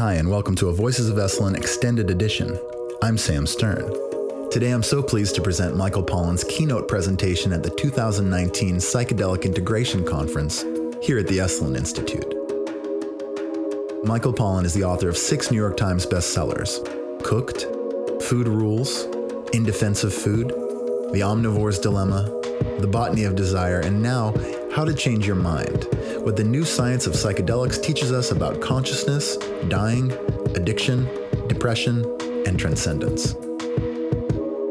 Hi, and welcome to a Voices of Esalen extended edition. I'm Sam Stern. Today I'm so pleased to present Michael Pollan's keynote presentation at the 2019 Psychedelic Integration Conference here at the Esalen Institute. Michael Pollan is the author of six New York Times bestsellers Cooked, Food Rules, In Defense of Food, The Omnivore's Dilemma, The Botany of Desire, and now How to Change Your Mind what the new science of psychedelics teaches us about consciousness, dying, addiction, depression, and transcendence.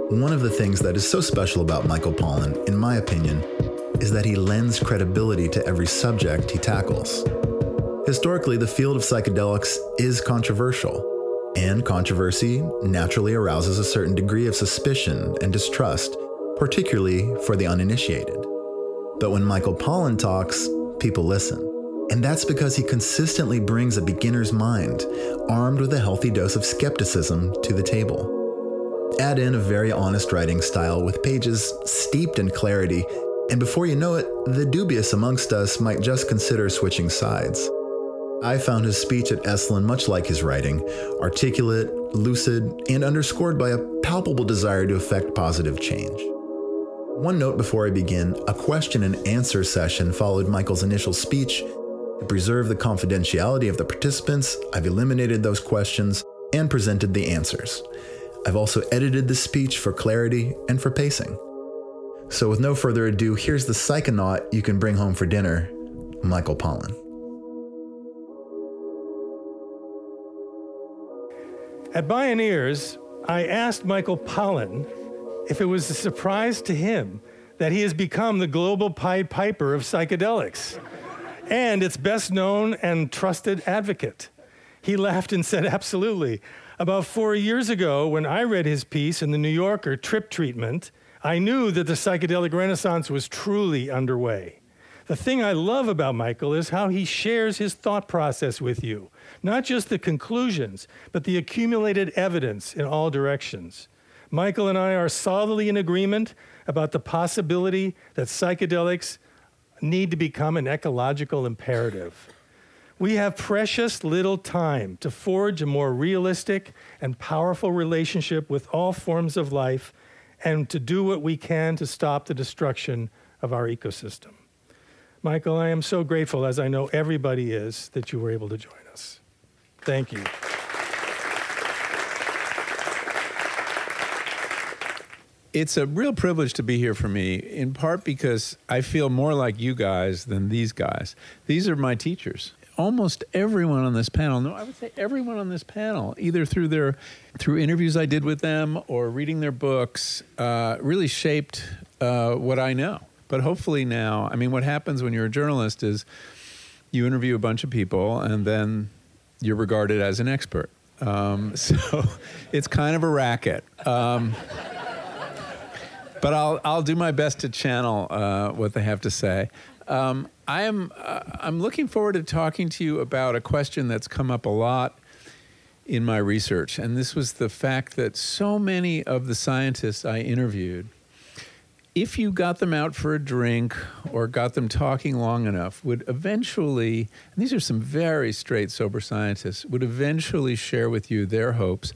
One of the things that is so special about Michael Pollan, in my opinion, is that he lends credibility to every subject he tackles. Historically, the field of psychedelics is controversial, and controversy naturally arouses a certain degree of suspicion and distrust, particularly for the uninitiated. But when Michael Pollan talks, people listen. And that's because he consistently brings a beginner's mind, armed with a healthy dose of skepticism, to the table. Add in a very honest writing style with pages steeped in clarity, and before you know it, the dubious amongst us might just consider switching sides. I found his speech at Esalen much like his writing, articulate, lucid, and underscored by a palpable desire to effect positive change. One note before I begin a question and answer session followed Michael's initial speech. To preserve the confidentiality of the participants, I've eliminated those questions and presented the answers. I've also edited the speech for clarity and for pacing. So, with no further ado, here's the psychonaut you can bring home for dinner Michael Pollan. At Bioneers, I asked Michael Pollan if it was a surprise to him that he has become the global Pied Piper of psychedelics and its best known and trusted advocate. He laughed and said, Absolutely. About four years ago, when I read his piece in the New Yorker, Trip Treatment, I knew that the psychedelic renaissance was truly underway. The thing I love about Michael is how he shares his thought process with you, not just the conclusions, but the accumulated evidence in all directions. Michael and I are solidly in agreement about the possibility that psychedelics need to become an ecological imperative. We have precious little time to forge a more realistic and powerful relationship with all forms of life and to do what we can to stop the destruction of our ecosystem. Michael, I am so grateful, as I know everybody is, that you were able to join us. Thank you. It's a real privilege to be here for me, in part because I feel more like you guys than these guys. These are my teachers. Almost everyone on this panel, no, I would say everyone on this panel, either through their through interviews I did with them or reading their books, uh, really shaped uh, what I know. But hopefully now, I mean, what happens when you're a journalist is you interview a bunch of people and then you're regarded as an expert. Um, so it's kind of a racket. Um, but I'll I'll do my best to channel uh, what they have to say. Um, I am uh, I'm looking forward to talking to you about a question that's come up a lot in my research, and this was the fact that so many of the scientists I interviewed, if you got them out for a drink or got them talking long enough, would eventually, and these are some very straight, sober scientists, would eventually share with you their hopes,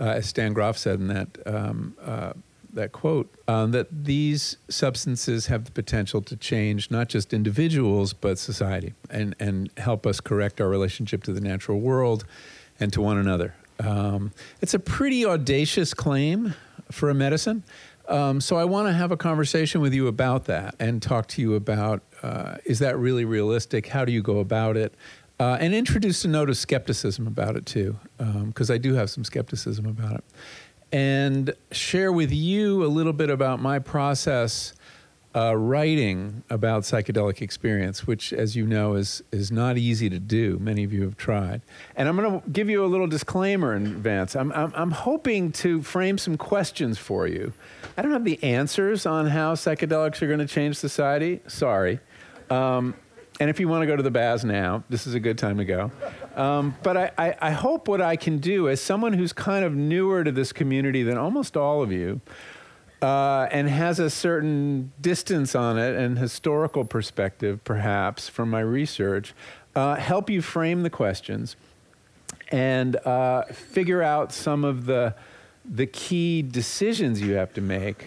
uh, as Stan Grof said in that um, uh, that quote um, that these substances have the potential to change not just individuals but society and and help us correct our relationship to the natural world and to one another. Um, it's a pretty audacious claim for a medicine. Um, so I want to have a conversation with you about that and talk to you about uh, is that really realistic? How do you go about it? Uh, and introduce a note of skepticism about it too, because um, I do have some skepticism about it and share with you a little bit about my process uh, writing about psychedelic experience, which, as you know, is is not easy to do. Many of you have tried, and I'm going to give you a little disclaimer in advance. I'm, I'm I'm hoping to frame some questions for you. I don't have the answers on how psychedelics are going to change society. Sorry. Um, and if you want to go to the baths now, this is a good time to go. Um, but I, I, I, hope what I can do, as someone who's kind of newer to this community than almost all of you, uh, and has a certain distance on it and historical perspective, perhaps, from my research, uh, help you frame the questions and uh, figure out some of the, the key decisions you have to make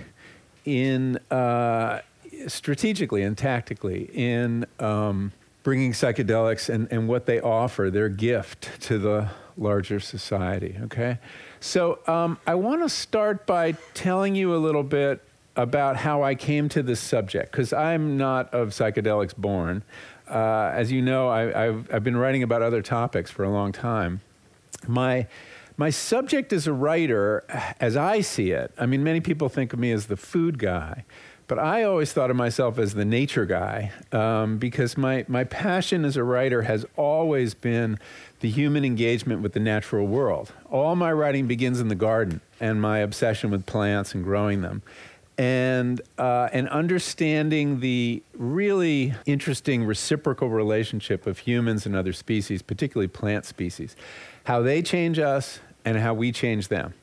in uh, strategically and tactically in um, bringing psychedelics and, and what they offer, their gift to the larger society. Okay? So um, I want to start by telling you a little bit about how I came to this subject, because I'm not of psychedelics born. Uh, as you know, I, have I've been writing about other topics for a long time. My my subject as a writer, as I see it, I mean, many people think of me as the food guy, but I always thought of myself as the nature guy um, because my, my passion as a writer has always been the human engagement with the natural world. All my writing begins in the garden and my obsession with plants and growing them. And, uh, and understanding the really interesting reciprocal relationship of humans and other species, particularly plant species, how they change us and how we change them.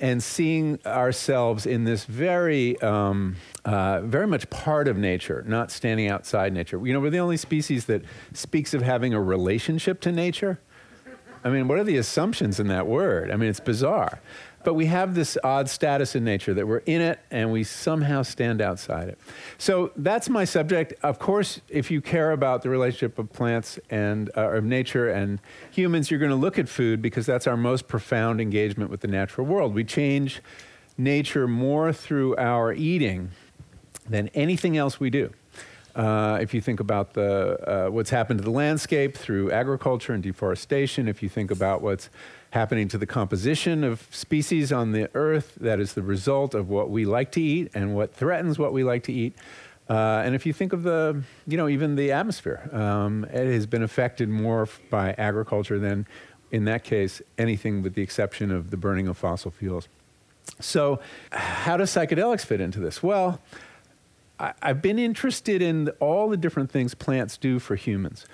And seeing ourselves in this very, um, uh, very much part of nature, not standing outside nature. You know, we're the only species that speaks of having a relationship to nature. I mean, what are the assumptions in that word? I mean, it's bizarre. But we have this odd status in nature that we're in it and we somehow stand outside it. So that's my subject. Of course, if you care about the relationship of plants and uh, of nature and humans, you're going to look at food because that's our most profound engagement with the natural world. We change nature more through our eating than anything else we do. Uh, if you think about the, uh, what's happened to the landscape through agriculture and deforestation, if you think about what's happening to the composition of species on the earth that is the result of what we like to eat and what threatens what we like to eat. Uh, and if you think of the, you know, even the atmosphere, um, it has been affected more by agriculture than, in that case, anything with the exception of the burning of fossil fuels. So, how do psychedelics fit into this? Well, I, have been interested in all the different things plants do for humans.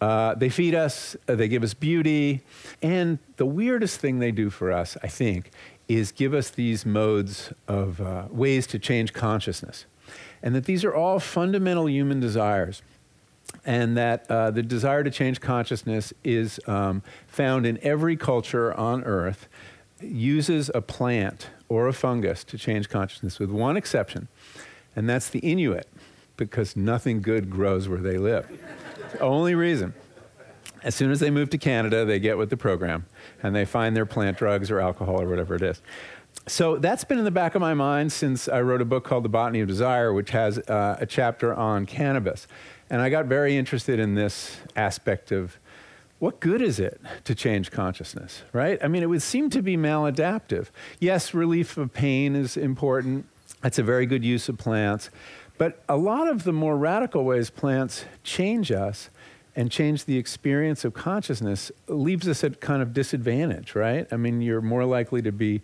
Uh, they feed us, uh, they give us beauty, and the weirdest thing they do for us, I think, is give us these modes of uh, ways to change consciousness. And that these are all fundamental human desires. And that uh, the desire to change consciousness is um, found in every culture on earth, uses a plant or a fungus to change consciousness, with one exception, and that's the Inuit, because nothing good grows where they live. Only reason. As soon as they move to Canada, they get with the program and they find their plant drugs or alcohol or whatever it is. So that's been in the back of my mind since I wrote a book called The Botany of Desire, which has uh, a chapter on cannabis. And I got very interested in this aspect of what good is it to change consciousness, right? I mean, it would seem to be maladaptive. Yes, relief of pain is important. That's a very good use of plants. But a lot of the more radical ways plants change us and change the experience of consciousness leaves us at kind of disadvantage, right? I mean, you're more likely to be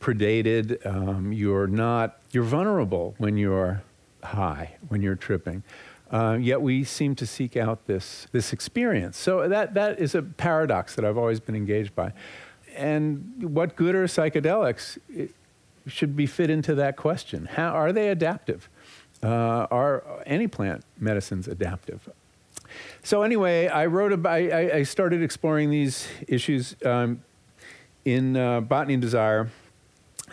predated. Um, you're not, you're vulnerable when you're high, when you're tripping. Uh, yet we seem to seek out this, this experience. So that, that is a paradox that I've always been engaged by. And what good are psychedelics? It should be fit into that question. How are they adaptive? Uh, are any plant medicines adaptive? So anyway, I wrote about, I, I started exploring these issues um, in uh, Botany and Desire.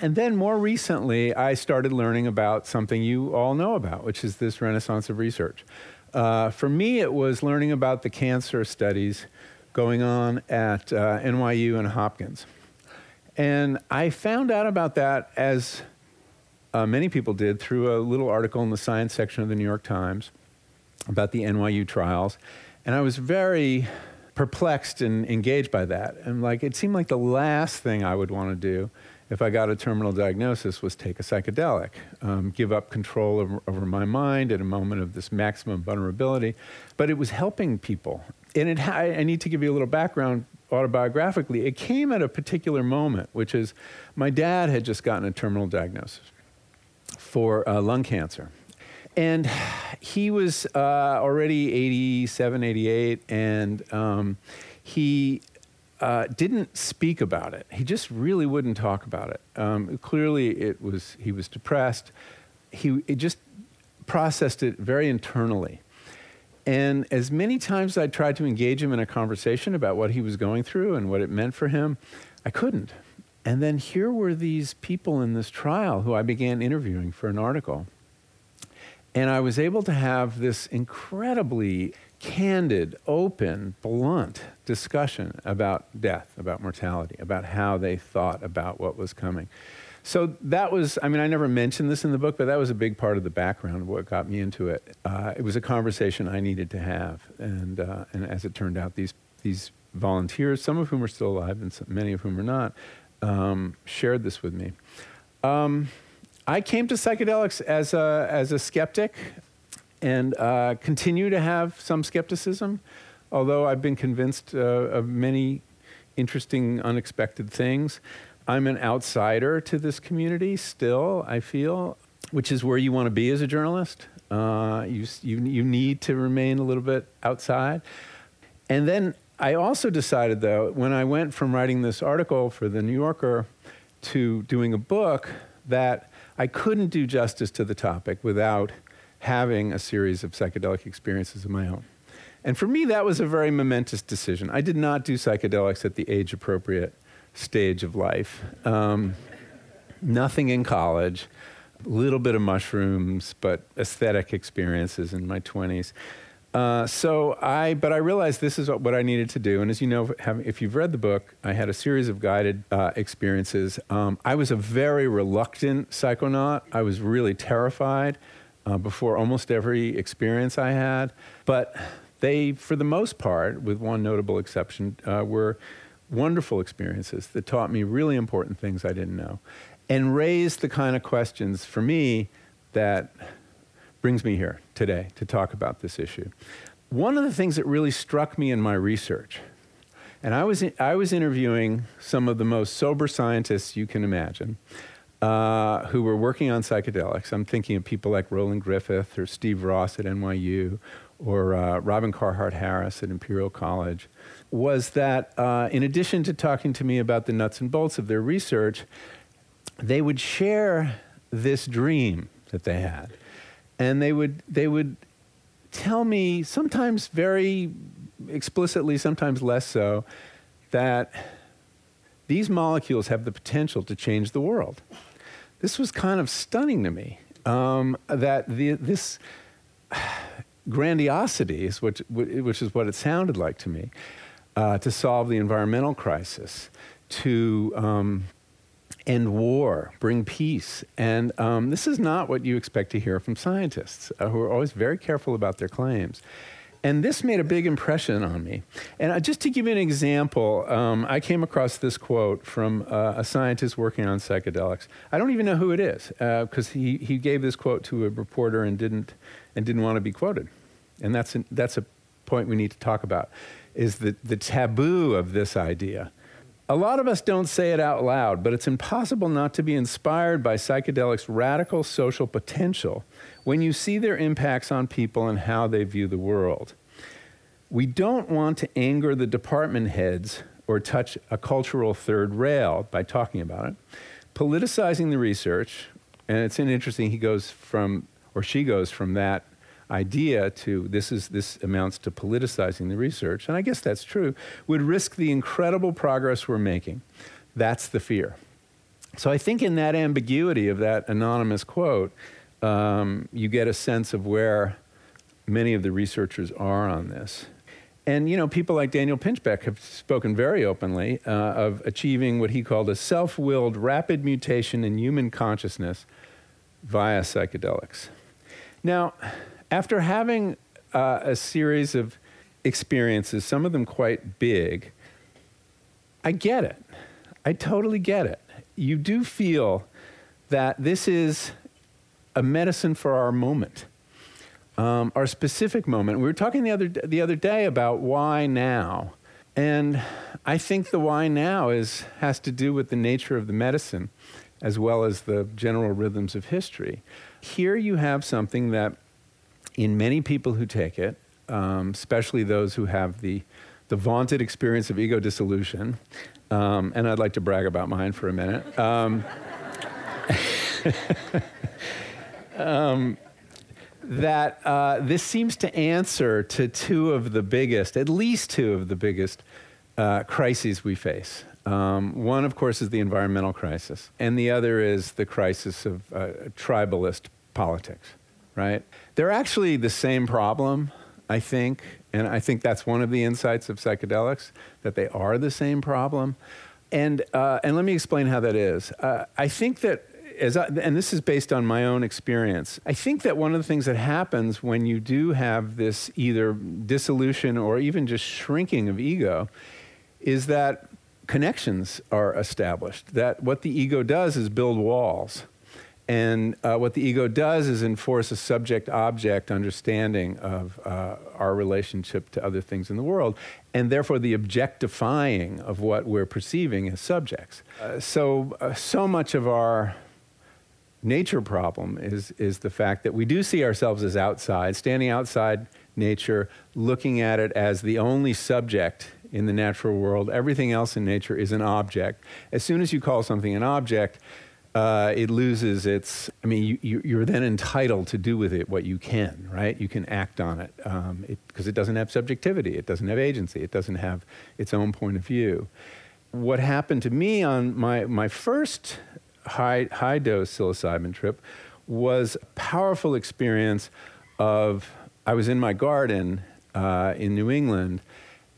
And then more recently, I started learning about something you all know about, which is this renaissance of research. Uh, for me, it was learning about the cancer studies going on at uh, NYU and Hopkins. And I found out about that as uh, many people did through a little article in the science section of the New York Times about the NYU trials. And I was very perplexed and engaged by that. And like, it seemed like the last thing I would want to do if I got a terminal diagnosis was take a psychedelic, um, give up control over, over, my mind at a moment of this maximum vulnerability. But it was helping people. And it ha- I need to give you a little background autobiographically. It came at a particular moment, which is my dad had just gotten a terminal diagnosis for uh, lung cancer. And he was uh, already 87, 88, and um, he uh, didn't speak about it. He just really wouldn't talk about it. Um, clearly, it was he was depressed. He just processed it very internally. And as many times as I tried to engage him in a conversation about what he was going through and what it meant for him, I couldn't. And then here were these people in this trial who I began interviewing for an article. And I was able to have this incredibly candid, open, blunt discussion about death, about mortality, about how they thought about what was coming. So that was, I mean, I never mentioned this in the book, but that was a big part of the background of what got me into it. Uh, it was a conversation I needed to have. And, uh, and as it turned out, these, these volunteers, some of whom are still alive and some, many of whom are not, um, shared this with me. Um, I came to psychedelics as a, as a skeptic and uh, continue to have some skepticism, although I've been convinced uh, of many interesting, unexpected things. I'm an outsider to this community still, I feel, which is where you want to be as a journalist. Uh, you, you, you need to remain a little bit outside. And then I also decided, though, when I went from writing this article for The New Yorker to doing a book, that I couldn't do justice to the topic without having a series of psychedelic experiences of my own. And for me, that was a very momentous decision. I did not do psychedelics at the age appropriate stage of life. Um, nothing in college, a little bit of mushrooms, but aesthetic experiences in my 20s. Uh, so I, but I realized this is what I needed to do. And as you know, have, if you've read the book, I had a series of guided uh, experiences. Um, I was a very reluctant psychonaut. I was really terrified uh, before almost every experience I had. But they, for the most part, with one notable exception, uh, were wonderful experiences that taught me really important things I didn't know and raised the kind of questions for me that brings me here today to talk about this issue. One of the things that really struck me in my research, and I was, I was interviewing some of the most sober scientists you can imagine uh, who were working on psychedelics. I'm thinking of people like Roland Griffith or Steve Ross at NYU or uh, Robin Carhart Harris at Imperial College. Was that uh, in addition to talking to me about the nuts and bolts of their research, they would share this dream that they had and they would they would tell me sometimes very explicitly, sometimes less so, that these molecules have the potential to change the world. This was kind of stunning to me. Um, that the, this grandiosity is which, which is what it sounded like to me, uh, to solve the environmental crisis, to um, end war, bring peace. And um, this is not what you expect to hear from scientists uh, who are always very careful about their claims. And this made a big impression on me. And uh, just to give you an example, um, I came across this quote from uh, a scientist working on psychedelics. I don't even know who it is because uh, he, he gave this quote to a reporter and didn't, and didn't want to be quoted. And that's, an, that's a point we need to talk about, is the, the taboo of this idea a lot of us don't say it out loud, but it's impossible not to be inspired by psychedelics' radical social potential when you see their impacts on people and how they view the world. We don't want to anger the department heads or touch a cultural third rail by talking about it. Politicizing the research, and it's interesting, he goes from, or she goes from that idea to this is this amounts to politicizing the research, and I guess that's true, would risk the incredible progress we're making. That's the fear. So I think in that ambiguity of that anonymous quote, um, you get a sense of where many of the researchers are on this. And you know, people like Daniel Pinchbeck have spoken very openly uh, of achieving what he called a self-willed rapid mutation in human consciousness via psychedelics. Now, after having uh, a series of experiences, some of them quite big, I get it. I totally get it. You do feel that this is a medicine for our moment, um, our specific moment. We were talking the other, the other day about why now. And I think the why now is, has to do with the nature of the medicine as well as the general rhythms of history. Here you have something that in many people who take it, um, especially those who have the, the vaunted experience of ego dissolution, um, and I'd like to brag about mine for a minute. Um, um that uh, this seems to answer to two of the biggest, at least two of the biggest uh, crises we face. Um, one, of course, is the environmental crisis, and the other is the crisis of uh, tribalist politics, right? They're actually the same problem, I think, and I think that's one of the insights of psychedelics, that they are the same problem. And, uh, and let me explain how that is. Uh, I think that as I, and this is based on my own experience. I think that one of the things that happens when you do have this either dissolution or even just shrinking of ego is that connections are established. That what the ego does is build walls. And uh, what the ego does is enforce a subject object understanding of uh, our relationship to other things in the world, and therefore the objectifying of what we're perceiving as subjects. Uh, so, uh, so much of our nature problem is, is the fact that we do see ourselves as outside, standing outside nature, looking at it as the only subject in the natural world. Everything else in nature is an object. As soon as you call something an object, uh, it loses its. I mean, you, you're then entitled to do with it what you can, right? You can act on it because um, it, it doesn't have subjectivity, it doesn't have agency, it doesn't have its own point of view. What happened to me on my, my first high, high dose psilocybin trip was a powerful experience of I was in my garden uh, in New England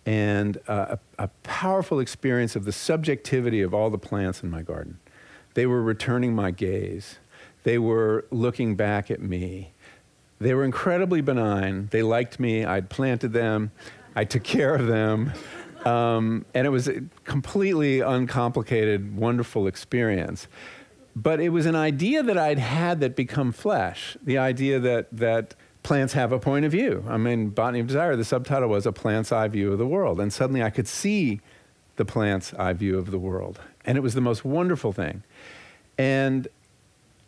and uh, a, a, powerful experience of the subjectivity of all the plants in my garden. They were returning my gaze. They were looking back at me. They were incredibly benign. They liked me. I'd planted them. I took care of them. Um, and it was a completely uncomplicated, wonderful experience. But it was an idea that I'd had that become flesh. The idea that that plants have a point of view. I mean, Botany of Desire, the subtitle was A Plant's Eye View of the World. And suddenly I could see the plant's eye view of the world. And it was the most wonderful thing. And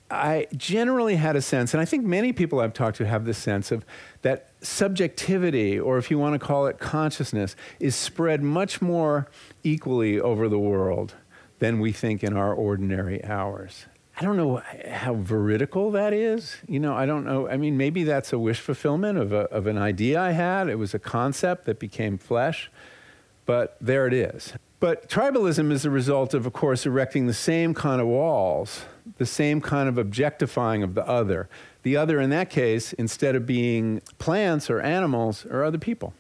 I generally had a sense, and I think many people I've talked to have this sense of that subjectivity, or if you want to call it consciousness, is spread much more equally over the world than we think in our ordinary hours. I don't know how veridical that is. You know, I don't know. I mean, maybe that's a wish fulfillment of, a, of an idea I had. It was a concept that became flesh, but there it is. But tribalism is the result of, of course, erecting the same kind of walls, the same kind of objectifying of the other. The other, in that case, instead of being plants or animals, are other people.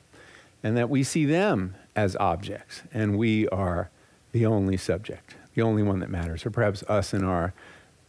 And that we see them as objects, and we are the only subject, the only one that matters, or perhaps us and our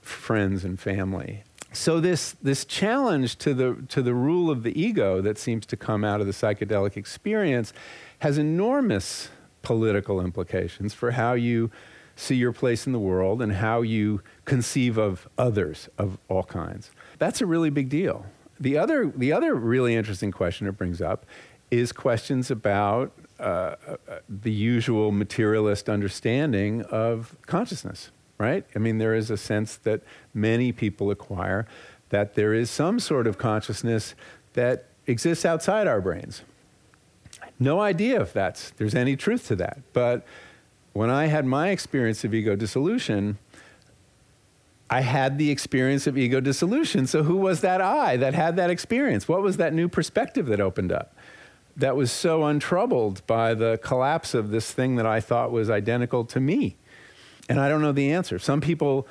friends and family. So this this challenge to the to the rule of the ego that seems to come out of the psychedelic experience has enormous political implications for how you see your place in the world and how you conceive of others of all kinds. That's a really big deal. The other the other really interesting question it brings up is questions about uh, uh the usual materialist understanding of consciousness right? I mean, there is a sense that many people acquire that there is some sort of consciousness that exists outside our brains. No idea if that's there's any truth to that. But when I had my experience of ego dissolution, I had the experience of ego dissolution. So who was that I that had that experience? What was that new perspective that opened up? That was so untroubled by the collapse of this thing that I thought was identical to me. And I don't know the answer. Some people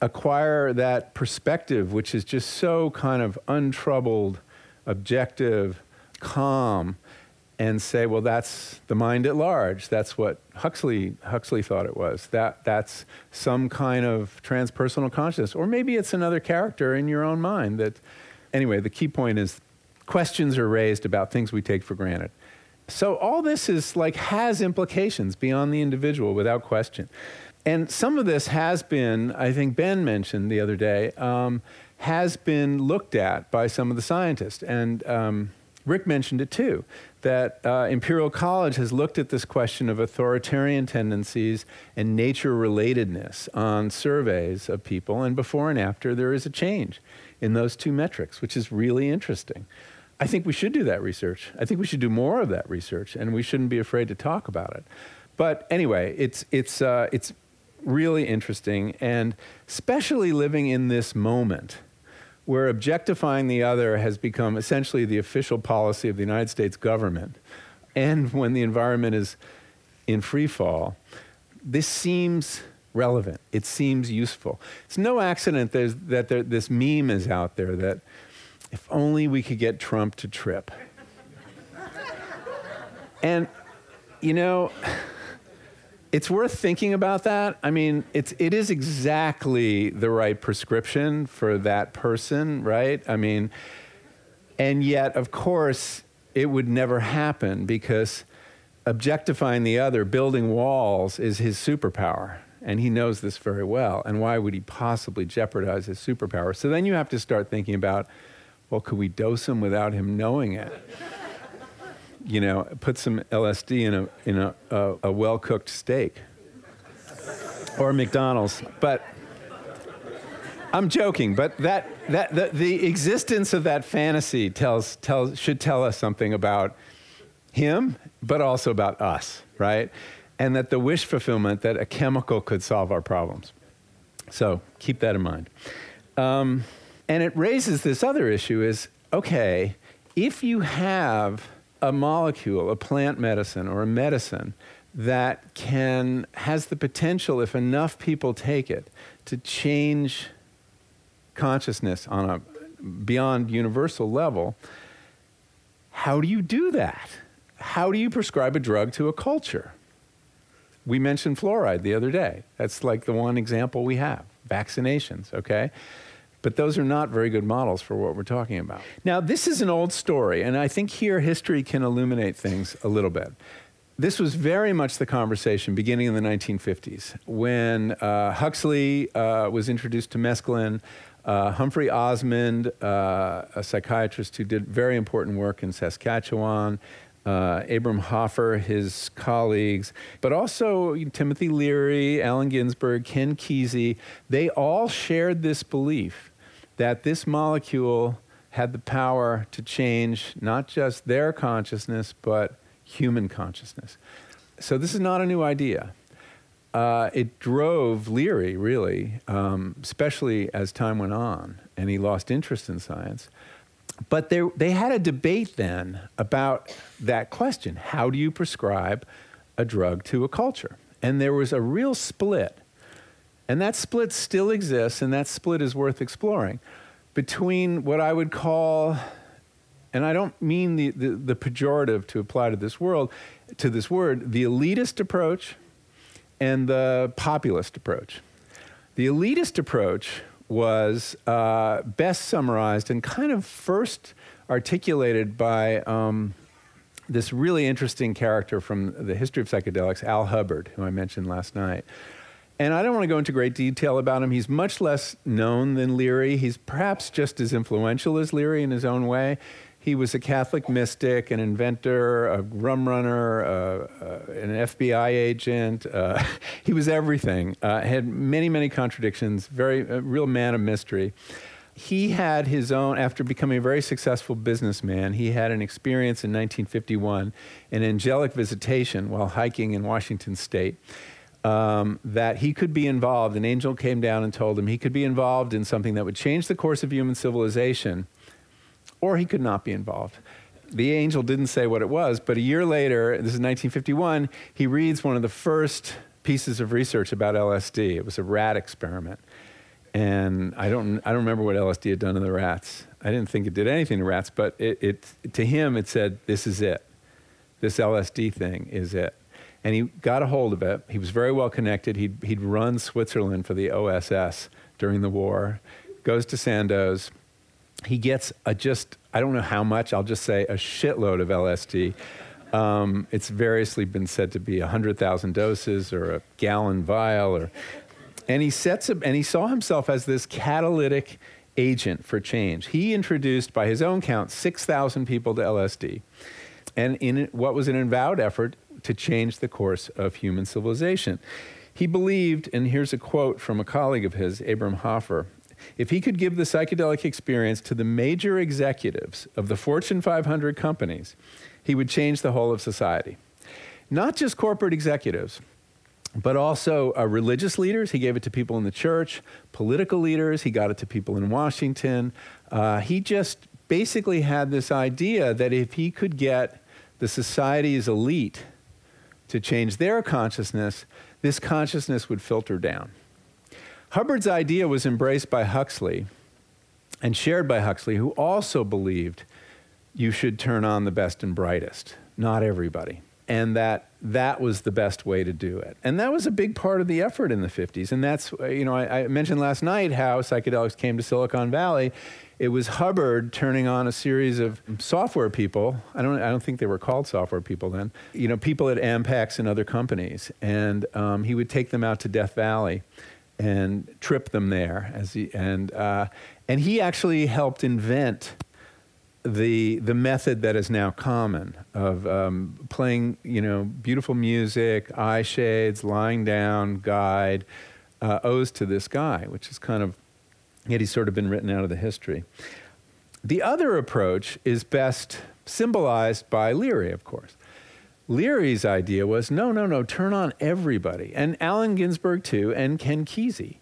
acquire that perspective, which is just so kind of untroubled, objective, calm, and say, well, that's the mind at large. That's what Huxley, Huxley thought it was. That, that's some kind of transpersonal consciousness. Or maybe it's another character in your own mind that, anyway, the key point is questions are raised about things we take for granted. So all this is like has implications beyond the individual without question. And some of this has been, I think Ben mentioned the other day, um, has been looked at by some of the scientists. And um, Rick mentioned it too, that uh, Imperial College has looked at this question of authoritarian tendencies and nature relatedness on surveys of people. And before and after, there is a change in those two metrics, which is really interesting. I think we should do that research. I think we should do more of that research, and we shouldn't be afraid to talk about it. But anyway, it's, it's, uh, it's really interesting, and especially living in this moment where objectifying the other has become essentially the official policy of the United States government, and when the environment is in free fall, this seems relevant. It seems useful. It's no accident that there, this meme is out there that if only we could get Trump to trip. and, you know, it's worth thinking about that. I mean, it's, it is exactly the right prescription for that person, right? I mean, and yet, of course, it would never happen because objectifying the other, building walls, is his superpower. And he knows this very well. And why would he possibly jeopardize his superpower? So then you have to start thinking about well, could we dose him without him knowing it? You know, put some LSD in a, in a, a, a well cooked steak or McDonald's. But I'm joking, but that, that, the, the existence of that fantasy tells, tells, should tell us something about him, but also about us, right? And that the wish fulfillment that a chemical could solve our problems. So keep that in mind. Um, and it raises this other issue is okay, if you have a molecule, a plant medicine or a medicine that can has the potential if enough people take it to change consciousness on a beyond universal level, how do you do that? How do you prescribe a drug to a culture? We mentioned fluoride the other day. That's like the one example we have. Vaccinations, okay? But those are not very good models for what we're talking about. Now, this is an old story, and I think here history can illuminate things a little bit. This was very much the conversation beginning in the 1950s when uh, Huxley uh, was introduced to mescaline. Uh, Humphrey Osmond, uh, a psychiatrist who did very important work in Saskatchewan, uh, Abram Hoffer, his colleagues, but also Timothy Leary, Allen Ginsberg, Ken Kesey, they all shared this belief that this molecule had the power to change not just their consciousness, but human consciousness. So this is not a new idea. Uh, it drove Leary, really, um, especially as time went on and he lost interest in science. But there, they had a debate then about that question how do you prescribe a drug to a culture? And there was a real split and that split still exists, and that split is worth exploring between what I would call, and I don't mean the, the, the pejorative to apply to this world, to this word, the elitist approach and the populist approach. The elitist approach was uh, best summarized and kind of first articulated by um, this really interesting character from the history of psychedelics, Al Hubbard, who I mentioned last night. And I don't want to go into great detail about him. He's much less known than Leary. He's perhaps just as influential as Leary in his own way. He was a Catholic mystic, an inventor, a rum runner, uh, uh, an FBI agent. Uh, he was everything. Uh, had many, many contradictions. Very, real man of mystery. He had his own, after becoming a very successful businessman, he had an experience in 1951, an angelic visitation while hiking in Washington state um, that he could be involved. An angel came down and told him he could be involved in something that would change the course of human civilization, or he could not be involved. The angel didn't say what it was, but a year later, this is 1951, he reads one of the first pieces of research about LSD. It was a rat experiment. And I don't, I don't remember what LSD had done to the rats. I didn't think it did anything to rats, but it, it, to him, it said, This is it. This LSD thing is it and he got a hold of it. He was very well connected. He'd, he'd run Switzerland for the OSS during the war, goes to Sandoz. He gets a just, I don't know how much, I'll just say a shitload of LSD. Um, it's variously been said to be 100,000 doses or a gallon vial. Or, and he sets up, and he saw himself as this catalytic agent for change. He introduced, by his own count, 6,000 people to LSD. And in what was an avowed effort to change the course of human civilization. He believed, and here's a quote from a colleague of his, Abram Hoffer if he could give the psychedelic experience to the major executives of the Fortune 500 companies, he would change the whole of society. Not just corporate executives, but also uh, religious leaders. He gave it to people in the church, political leaders. He got it to people in Washington. Uh, he just basically had this idea that if he could get the society's elite to change their consciousness, this consciousness would filter down. Hubbard's idea was embraced by Huxley and shared by Huxley, who also believed you should turn on the best and brightest, not everybody and that that was the best way to do it. And that was a big part of the effort in the 50s. And that's, uh, you know, I, I, mentioned last night how psychedelics came to Silicon Valley. It was Hubbard turning on a series of software people. I don't, I don't think they were called software people then. You know, people at Ampex and other companies. And um, he would take them out to Death Valley and trip them there. As he, and, uh, and he actually helped invent the the method that is now common of um, playing you know beautiful music, eye shades, lying down, guide, uh, owes to this guy, which is kind of yet he's sort of been written out of the history. The other approach is best symbolized by Leary, of course. Leary's idea was no, no, no, turn on everybody, and Allen Ginsberg too, and Ken Kesey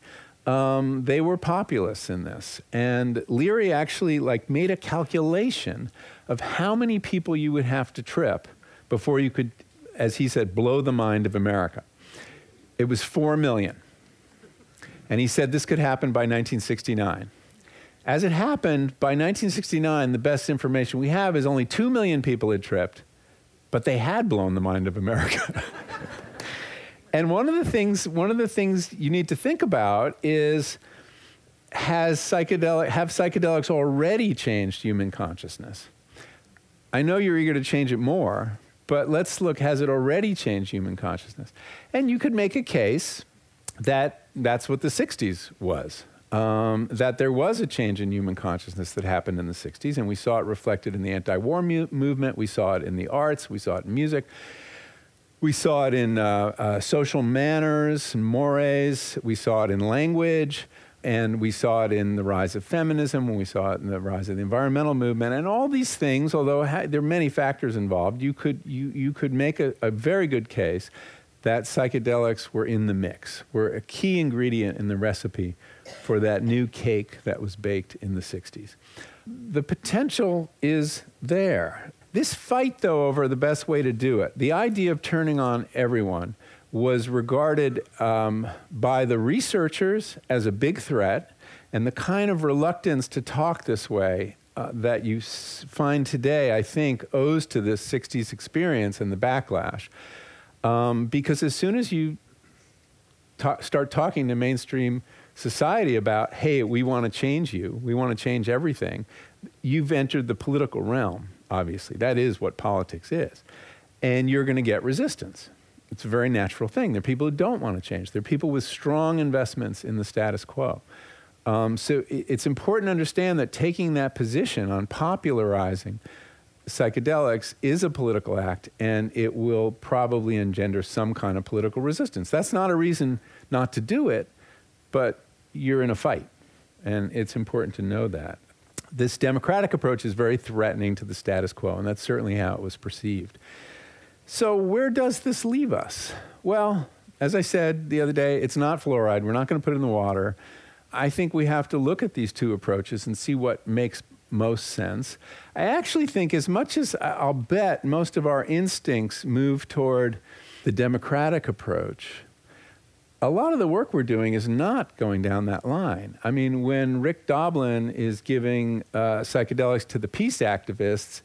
um, they were populists in this. And Leary actually like made a calculation of how many people you would have to trip before you could, as he said, blow the mind of America. It was four million. And he said this could happen by 1969. As it happened, by 1969, the best information we have is only 2 million people had tripped, but they had blown the mind of America. And one of the things, one of the things you need to think about is has psychedelic have psychedelics already changed human consciousness? I know you're eager to change it more, but let's look has it already changed human consciousness? And you could make a case that that's what the 60s was. Um, that there was a change in human consciousness that happened in the 60s, and we saw it reflected in the anti war mu- movement, we saw it in the arts, we saw it in music. We saw it in uh, uh, social manners and mores. We saw it in language. And we saw it in the rise of feminism, when we saw it in the rise of the environmental movement, and all these things. Although ha- there are many factors involved, you could you you could make a, a very good case that psychedelics were in the mix, were a key ingredient in the recipe for that new cake that was baked in the 60s. The potential is there. This fight, though, over the best way to do it, the idea of turning on everyone was regarded um, by the researchers as a big threat, and the kind of reluctance to talk this way uh, that you s- find today, I think, owes to this 60s experience and the backlash. Um, because as soon as you ta- start talking to mainstream society about, hey, we want to change you, we want to change everything, you've entered the political realm obviously. That is what politics is. And you're going to get resistance. It's a very natural thing. There are people who don't want to change. There are people with strong investments in the status quo. Um, so it's important to understand that taking that position on popularizing psychedelics is a political act and it will probably engender some kind of political resistance. That's not a reason not to do it, but you're in a fight. And it's important to know that this democratic approach is very threatening to the status quo, and that's certainly how it was perceived. So, where does this leave us? Well, as I said the other day, it's not fluoride. We're not going to put it in the water. I think we have to look at these two approaches and see what makes most sense. I actually think, as much as I'll bet most of our instincts move toward the democratic approach, a lot of the work we're doing is not going down that line. I mean, when Rick Doblin is giving uh, psychedelics to the peace activists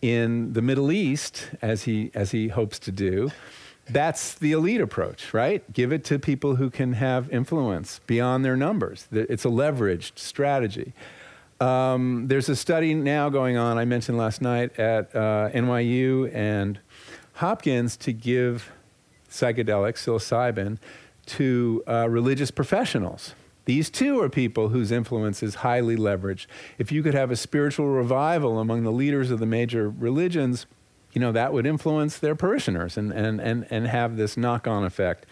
in the Middle East, as he, as he hopes to do, that's the elite approach, right? Give it to people who can have influence beyond their numbers. It's a leveraged strategy. Um, there's a study now going on, I mentioned last night, at uh, NYU and Hopkins to give psychedelics, psilocybin, to uh, religious professionals. These too are people whose influence is highly leveraged. If you could have a spiritual revival among the leaders of the major religions, you know, that would influence their parishioners and, and, and, and have this knock on effect.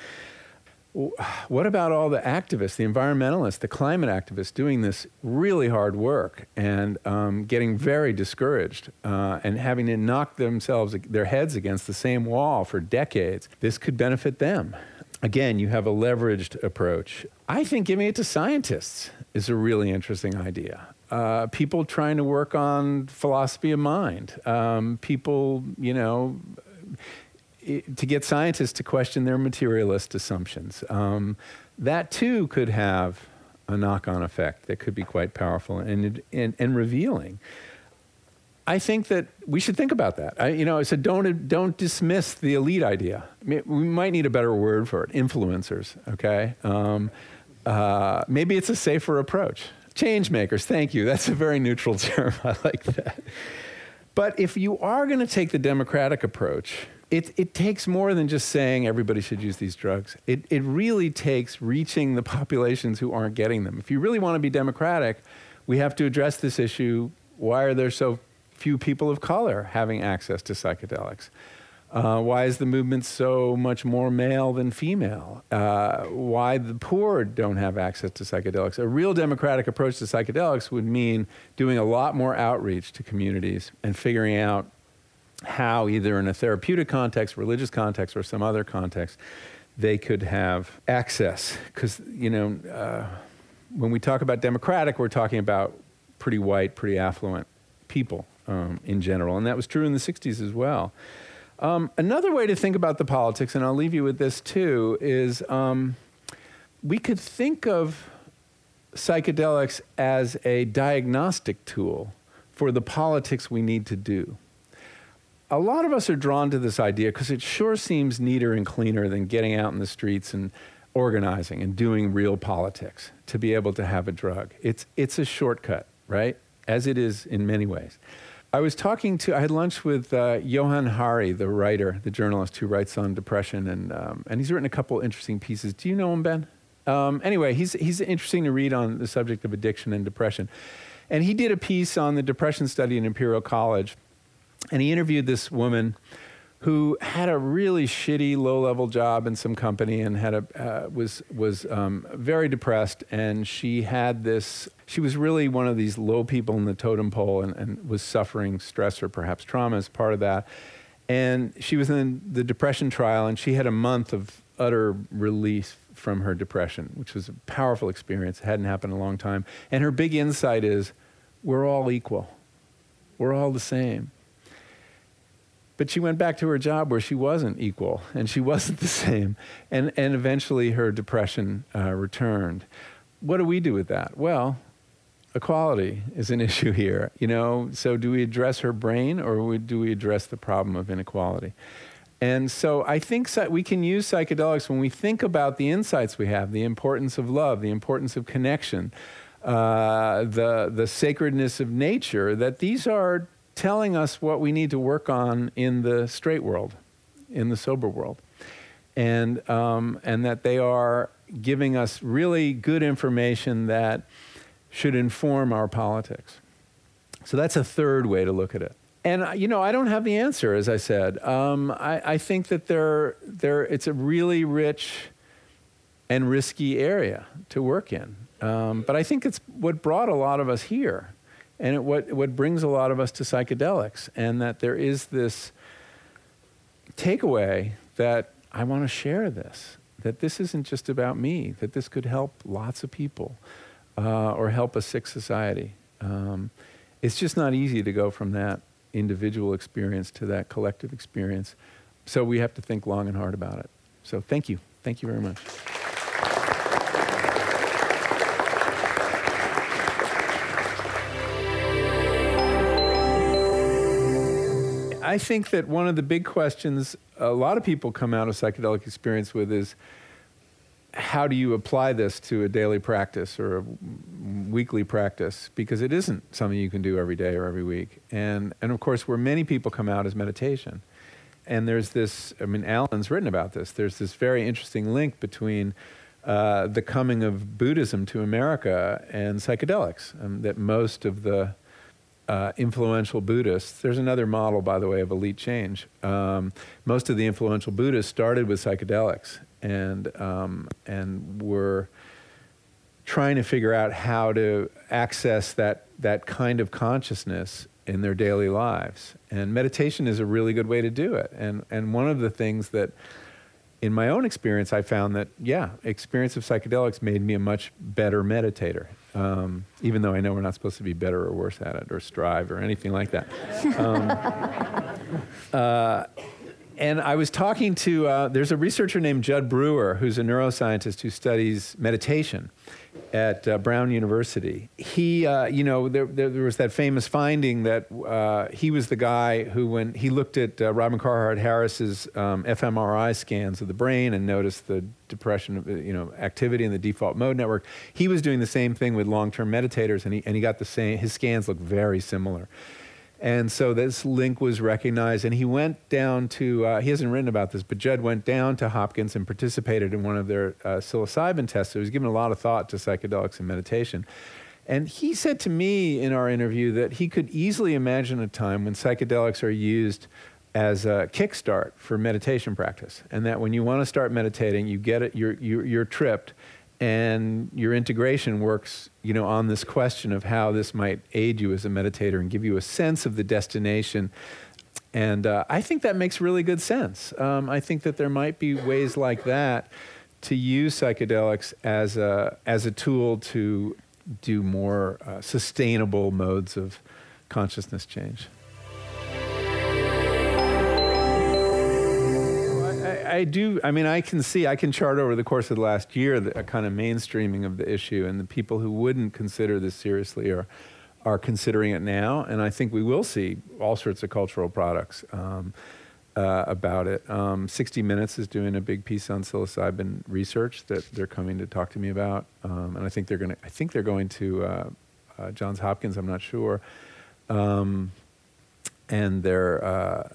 What about all the activists, the environmentalists, the climate activists doing this really hard work and um, getting very discouraged uh, and having to knock themselves, their heads against the same wall for decades? This could benefit them. again, you have a leveraged approach. I think giving it to scientists is a really interesting idea. Uh, people trying to work on philosophy of mind, um, people, you know, to get scientists to question their materialist assumptions. Um, that too could have a knock on effect that could be quite powerful and, and, and revealing. I think that we should think about that. I, you know, I said don't don't dismiss the elite idea. We might need a better word for it. Influencers, okay? Um, uh, maybe it's a safer approach. Change makers. Thank you. That's a very neutral term. I like that. But if you are going to take the democratic approach, it, it takes more than just saying everybody should use these drugs. It, it really takes reaching the populations who aren't getting them. If you really want to be democratic, we have to address this issue. Why are there so few people of color having access to psychedelics? Uh, why is the movement so much more male than female? Uh, why the poor don't have access to psychedelics? A real democratic approach to psychedelics would mean doing a lot more outreach to communities and figuring out how, either in a therapeutic context, religious context, or some other context, they could have access. Because, you know, uh, when we talk about democratic, we're talking about pretty white, pretty affluent people um, in general. And that was true in the 60s as well. Um, another way to think about the politics, and I'll leave you with this too, is um, we could think of psychedelics as a diagnostic tool for the politics we need to do a lot of us are drawn to this idea because it sure seems neater and cleaner than getting out in the streets and organizing and doing real politics to be able to have a drug. It's, it's a shortcut, right? As it is in many ways. I was talking to, I had lunch with uh, Johann Hari, the writer, the journalist who writes on depression, and, um, and he's written a couple interesting pieces. Do you know him, Ben? Um, anyway, he's, he's interesting to read on the subject of addiction and depression. And he did a piece on the depression study in Imperial College and he interviewed this woman who had a really shitty low-level job in some company and had a uh, was was um, very depressed. And she had this she was really one of these low people in the totem pole and, and was suffering stress or perhaps trauma as part of that. And she was in the depression trial and she had a month of utter release from her depression which was a powerful experience. It hadn't happened in a long time. And her big insight is we're all equal. We're all the same but she went back to her job where she wasn't equal and she wasn't the same. And, and eventually her depression uh, returned. What do we do with that? Well, equality is an issue here. You know, so do we address her brain or do we address the problem of inequality? And so I think we can use psychedelics when we think about the insights we have, the importance of love, the importance of connection, uh, the, the sacredness of nature, that these are telling us what we need to work on in the straight world, in the sober world. And, um, and that they are giving us really good information that should inform our politics. So that's a third way to look at it. And you know, I don't have the answer, as I said. Um, I, I, think that there, there, it's a really rich and risky area to work in. Um, but I think it's what brought a lot of us here and it, what, what brings a lot of us to psychedelics, and that there is this takeaway that I want to share this, that this isn't just about me, that this could help lots of people uh, or help a sick society. Um, it's just not easy to go from that individual experience to that collective experience. So we have to think long and hard about it. So thank you. Thank you very much. I think that one of the big questions a lot of people come out of psychedelic experience with is how do you apply this to a daily practice or a weekly practice? Because it isn't something you can do every day or every week. And, and of course, where many people come out is meditation. And there's this, I mean, Alan's written about this. There's this very interesting link between uh, the coming of Buddhism to America and psychedelics, um, that most of the uh, influential Buddhists. There's another model, by the way, of elite change. Um, most of the influential Buddhists started with psychedelics and um, and were trying to figure out how to access that that kind of consciousness in their daily lives. And meditation is a really good way to do it. And and one of the things that in my own experience, I found that, yeah, experience of psychedelics made me a much better meditator. Um, even though I know we're not supposed to be better or worse at it or strive or anything like that. Um, uh, and I was talking to, uh, there's a researcher named Jud Brewer who's a neuroscientist who studies meditation at uh, Brown University. He, uh, you know, there, there, was that famous finding that uh, he was the guy who, when he looked at uh, Robin Carhart Harris's um, fMRI scans of the brain and noticed the depression, uh, you know, activity in the default mode network, he was doing the same thing with long-term meditators, and he and he got the same. His scans looked very similar. And so this link was recognized, and he went down to, uh, he hasn't written about this, but Jud went down to Hopkins and participated in one of their uh, psilocybin tests. So he's given a lot of thought to psychedelics and meditation. And he said to me in our interview that he could easily imagine a time when psychedelics are used as a kickstart for meditation practice. And that when you want to start meditating, you get it, you're, you're, you're tripped, and your integration works you know on this question of how this might aid you as a meditator and give you a sense of the destination. And uh, i think that makes really good sense. Um, i think that there might be ways like that to use psychedelics as a as a tool to do more uh, sustainable modes of consciousness change I do. I mean, I can see, I can chart over the course of the last year the, a kind of mainstreaming of the issue, and the people who wouldn't consider this seriously are are considering it now, and I think we will see all sorts of cultural products um, uh, about it. Um, 60 Minutes is doing a big piece on psilocybin research that they're coming to talk to me about, um, and I think they're going to. I think they're going to uh, uh, Johns Hopkins. I'm not sure, um, and they're uh,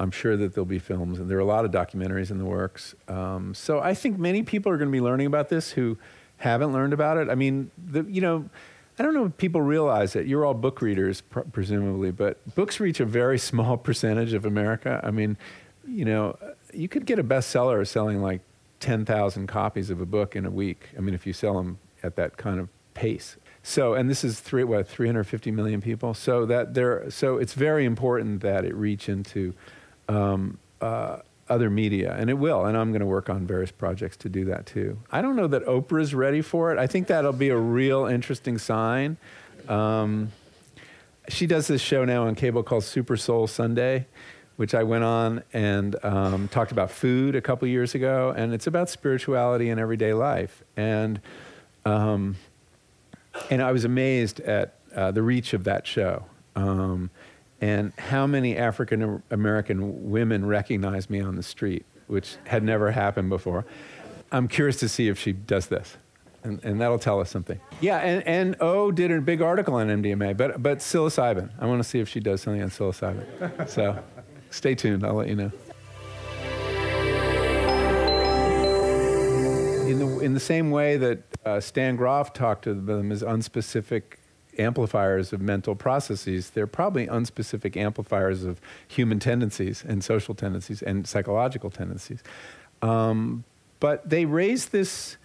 I'm sure that there'll be films, and there are a lot of documentaries in the works. Um, so I think many people are going to be learning about this who haven't learned about it. I mean, the, you know, I don't know if people realize it. You're all book readers, pr- presumably, but books reach a very small percentage of America. I mean, you know, you could get a bestseller selling like 10,000 copies of a book in a week. I mean, if you sell them at that kind of pace. So, and this is three, what, 350 million people. So that there, so it's very important that it reach into um, uh, other media, and it will. And I'm going to work on various projects to do that too. I don't know that Oprah's ready for it. I think that'll be a real interesting sign. Um, she does this show now on cable called Super Soul Sunday, which I went on and um, talked about food a couple years ago, and it's about spirituality and everyday life. And um, and I was amazed at uh, the reach of that show. Um, and how many African American women recognize me on the street, which had never happened before. I'm curious to see if she does this. And, and that'll tell us something. Yeah, and, and O did a big article on MDMA, but, but psilocybin. I want to see if she does something on psilocybin. So stay tuned, I'll let you know. In the, in the same way that uh, Stan Grof talked to them as unspecific amplifiers of mental processes. They're probably unspecific amplifiers of human tendencies and social tendencies and psychological tendencies. Um, but they raise this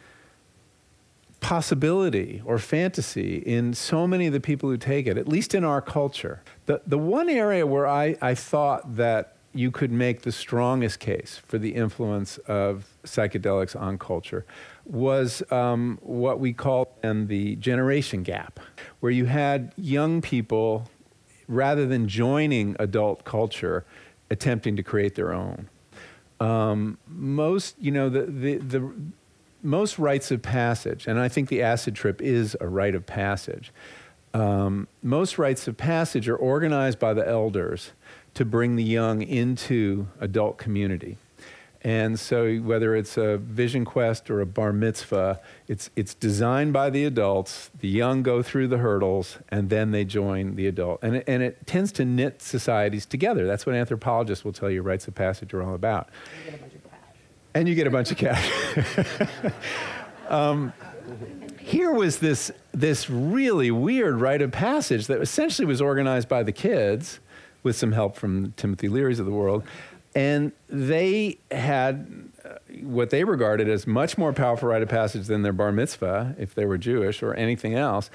possibility or fantasy in so many of the people who take it, at least in our culture. The, the one area where I, I thought that you could make the strongest case for the influence of psychedelics on culture was um, what we call the generation gap, where you had young people, rather than joining adult culture, attempting to create their own. Um, most, you know, the, the, the most rites of passage, and I think the acid trip is a rite of passage. Um, most rites of passage are organized by the elders to bring the young into adult community. And so, whether it's a vision quest or a bar mitzvah, it's, it's designed by the adults. The young go through the hurdles, and then they join the adult. And it, and it tends to knit societies together. That's what anthropologists will tell you rites of passage are all about. And you get a bunch of cash. um, here was this, this really weird rite of passage that essentially was organized by the kids with some help from Timothy Leary's of the world. And they had uh, what they regarded as much more powerful rite of passage than their bar mitzvah, if they were Jewish, or anything else.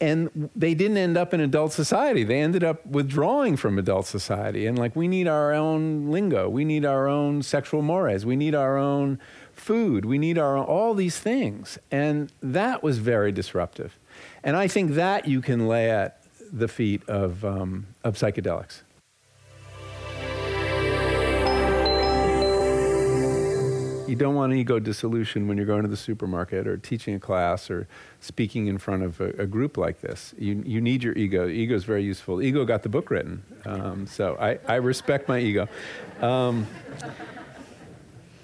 and they didn't end up in adult society. They ended up withdrawing from adult society. And like, we need our own lingo. We need our own sexual mores. We need our own food. We need our all these things. And that was very disruptive. And I think that you can lay at the feet of, um, of psychedelics. you don't want ego dissolution when you're going to the supermarket or teaching a class or speaking in front of a, a group like this. You, you need your ego. Ego is very useful. Ego got the book written. Um, so I, I respect my ego. Um,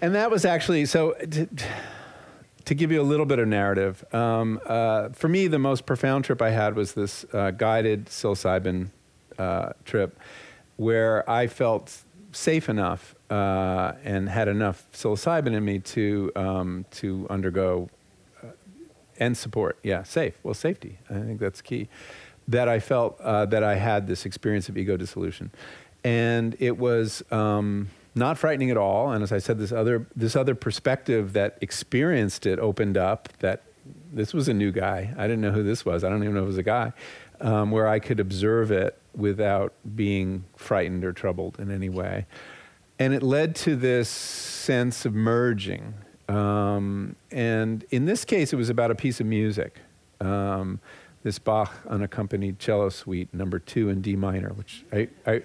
and that was actually, so to, to, give you a little bit of narrative, um, uh, for me, the most profound trip I had was this uh, guided psilocybin uh, trip where I felt safe enough uh, and had enough psilocybin in me to um, to undergo uh, and support. Yeah, safe. Well, safety. I think that's key. That I felt uh, that I had this experience of ego dissolution, and it was. Um, not frightening at all, and as I said, this other this other perspective that experienced it opened up. That this was a new guy. I didn't know who this was. I don't even know if it was a guy. Um, where I could observe it without being frightened or troubled in any way. And it led to this sense of merging. Um, and in this case, it was about a piece of music. Um, this Bach unaccompanied cello suite, number two in D minor, which I, I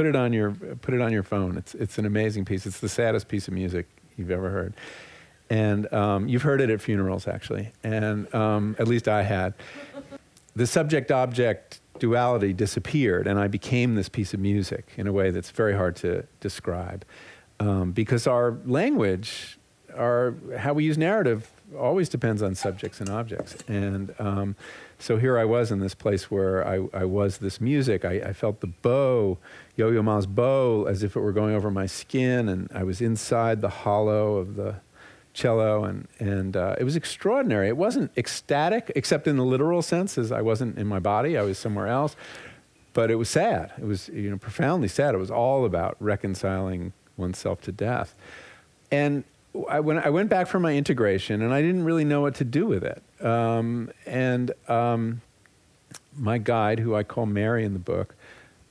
put it on your put it on your phone. It's it's an amazing piece. It's the saddest piece of music you've ever heard, and um, you've heard it at funerals actually, and um, at least I had. The subject object duality disappeared, and I became this piece of music in a way that's very hard to describe. Um, because our language, our how we use narrative, always depends on subjects and objects. And um, so here I was in this place where I, I was this music. I, I felt the bow, Yo Yo Ma's bow, as if it were going over my skin, and I was inside the hollow of the cello, and, and uh, it was extraordinary. It wasn't ecstatic, except in the literal sense, as I wasn't in my body, I was somewhere else. But it was sad. It was you know, profoundly sad. It was all about reconciling oneself to death. And I, when I went back for my integration, and I didn't really know what to do with it. Um, and um, my guide, who I call Mary in the book,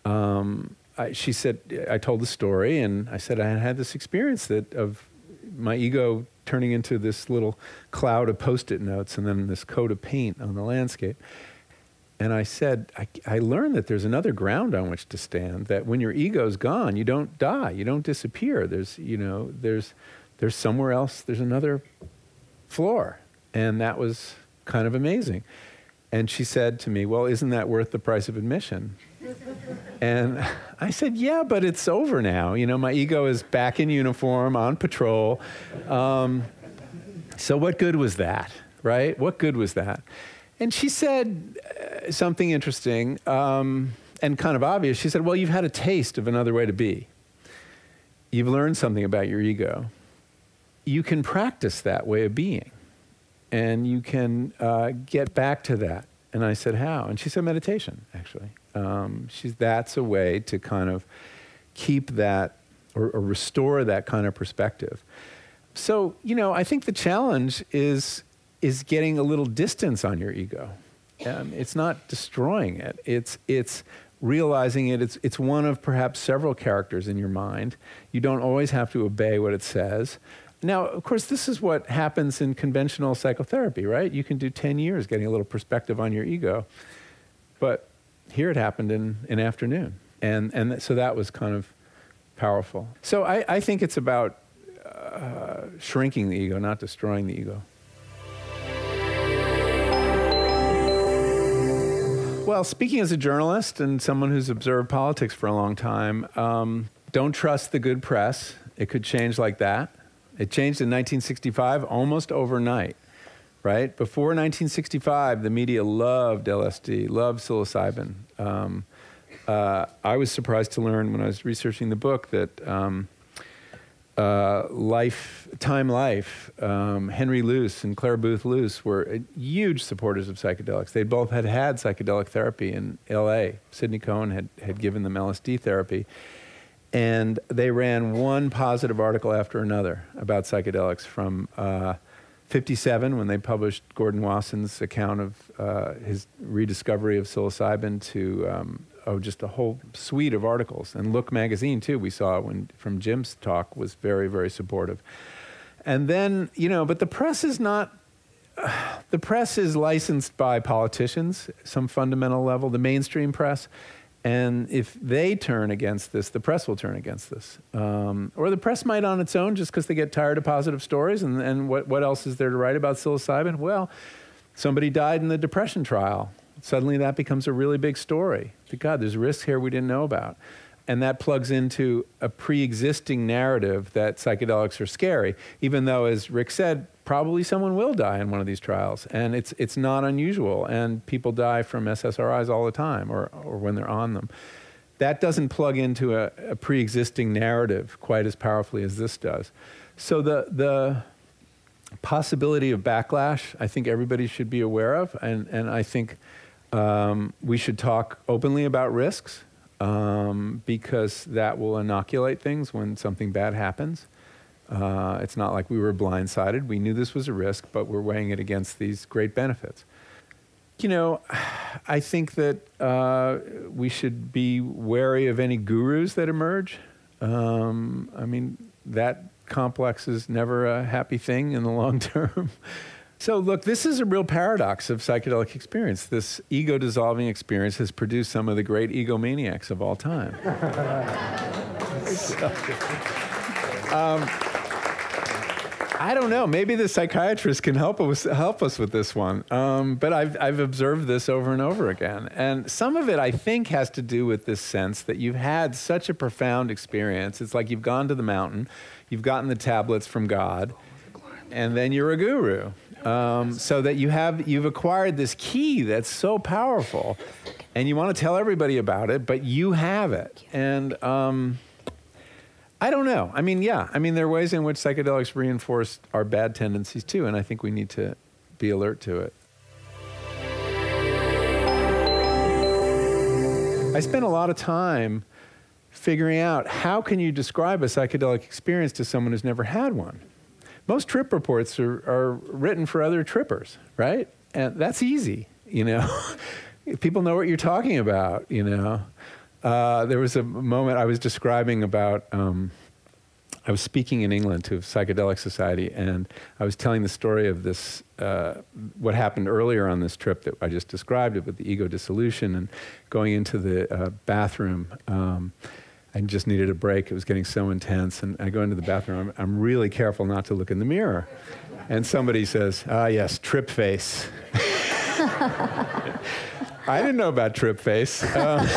um, I, she said, I told the story, and I said I had had this experience that of my ego turning into this little cloud of post-it notes and then this coat of paint on the landscape. And I said, I, I, learned that there's another ground on which to stand. That when your ego's gone, you don't die, you don't disappear. There's, you know, there's, there's somewhere else. There's another floor, and that was kind of amazing. And she said to me, "Well, isn't that worth the price of admission?" and I said, Yeah, but it's over now. You know, my ego is back in uniform, on patrol. Um, so, what good was that, right? What good was that? And she said uh, something interesting um, and kind of obvious. She said, Well, you've had a taste of another way to be. You've learned something about your ego. You can practice that way of being, and you can uh, get back to that. And I said, How? And she said, Meditation, actually. Um, she's, that's a way to kind of keep that or, or, restore that kind of perspective. So, you know, I think the challenge is, is getting a little distance on your ego. Um, it's not destroying it, it's, it's realizing it. It's, it's one of perhaps several characters in your mind. You don't always have to obey what it says. Now, of course, this is what happens in conventional psychotherapy, right? You can do 10 years getting a little perspective on your ego. But here it happened in an afternoon. And, and so that was kind of powerful. So I, I think it's about uh, shrinking the ego, not destroying the ego. Well, speaking as a journalist and someone who's observed politics for a long time, um, don't trust the good press. It could change like that. It changed in 1965 almost overnight right? Before 1965, the media loved LSD, loved psilocybin. Um, uh, I was surprised to learn when I was researching the book that um, uh, Life, Time Life, um, Henry Luce and Clare Boothe Luce were huge supporters of psychedelics. They both had had psychedelic therapy in L.A. Sidney Cohen had, had given them LSD therapy. And they ran one positive article after another about psychedelics from uh, 57 when they published Gordon Wasson's account of uh, his rediscovery of psilocybin to um, oh just a whole suite of articles. And Look magazine too we saw when from Jim's talk was very very supportive. And then you know but the press is not the press is licensed by politicians some fundamental level the mainstream press and if they turn against this, the press will turn against this. Um, or the press might on its own just because they get tired of positive stories. And, and what, what else is there to write about psilocybin? Well, somebody died in the depression trial. Suddenly that becomes a really big story. God, there's risks here we didn't know about. And that plugs into a pre existing narrative that psychedelics are scary, even though, as Rick said, probably someone will die in one of these trials. And it's, it's not unusual. And people die from SSRIs all the time or, or when they're on them. That doesn't plug into a, a pre existing narrative quite as powerfully as this does. So the, the possibility of backlash, I think everybody should be aware of. And, and I think um, we should talk openly about risks um, because that will inoculate things when something bad happens. Uh, it's not like we were blindsided. We knew this was a risk, but we're weighing it against these great benefits. You know, I think that uh, we should be wary of any gurus that emerge. Um, I mean, that complex is never a happy thing in the long term. So, look, this is a real paradox of psychedelic experience. This ego dissolving experience has produced some of the great egomaniacs of all time. so, um, I don't know. Maybe the psychiatrist can help us help us with this one. Um, but I've I've observed this over and over again, and some of it I think has to do with this sense that you've had such a profound experience. It's like you've gone to the mountain, you've gotten the tablets from God, and then you're a guru. Um, so that you have you've acquired this key that's so powerful, and you want to tell everybody about it, but you have it, and. Um, I don't know. I mean, yeah. I mean, there are ways in which psychedelics reinforce our bad tendencies too, and I think we need to be alert to it. I spent a lot of time figuring out how can you describe a psychedelic experience to someone who's never had one. Most trip reports are, are written for other trippers, right? And that's easy, you know. People know what you're talking about, you know. Uh, there was a moment I was describing about. Um, I was speaking in England to a psychedelic society, and I was telling the story of this, uh, what happened earlier on this trip that I just described, it with the ego dissolution and going into the uh, bathroom. Um, I just needed a break. It was getting so intense. And I go into the bathroom. I'm, I'm really careful not to look in the mirror. And somebody says, Ah, yes, trip face. I didn't know about Trip Face. Um,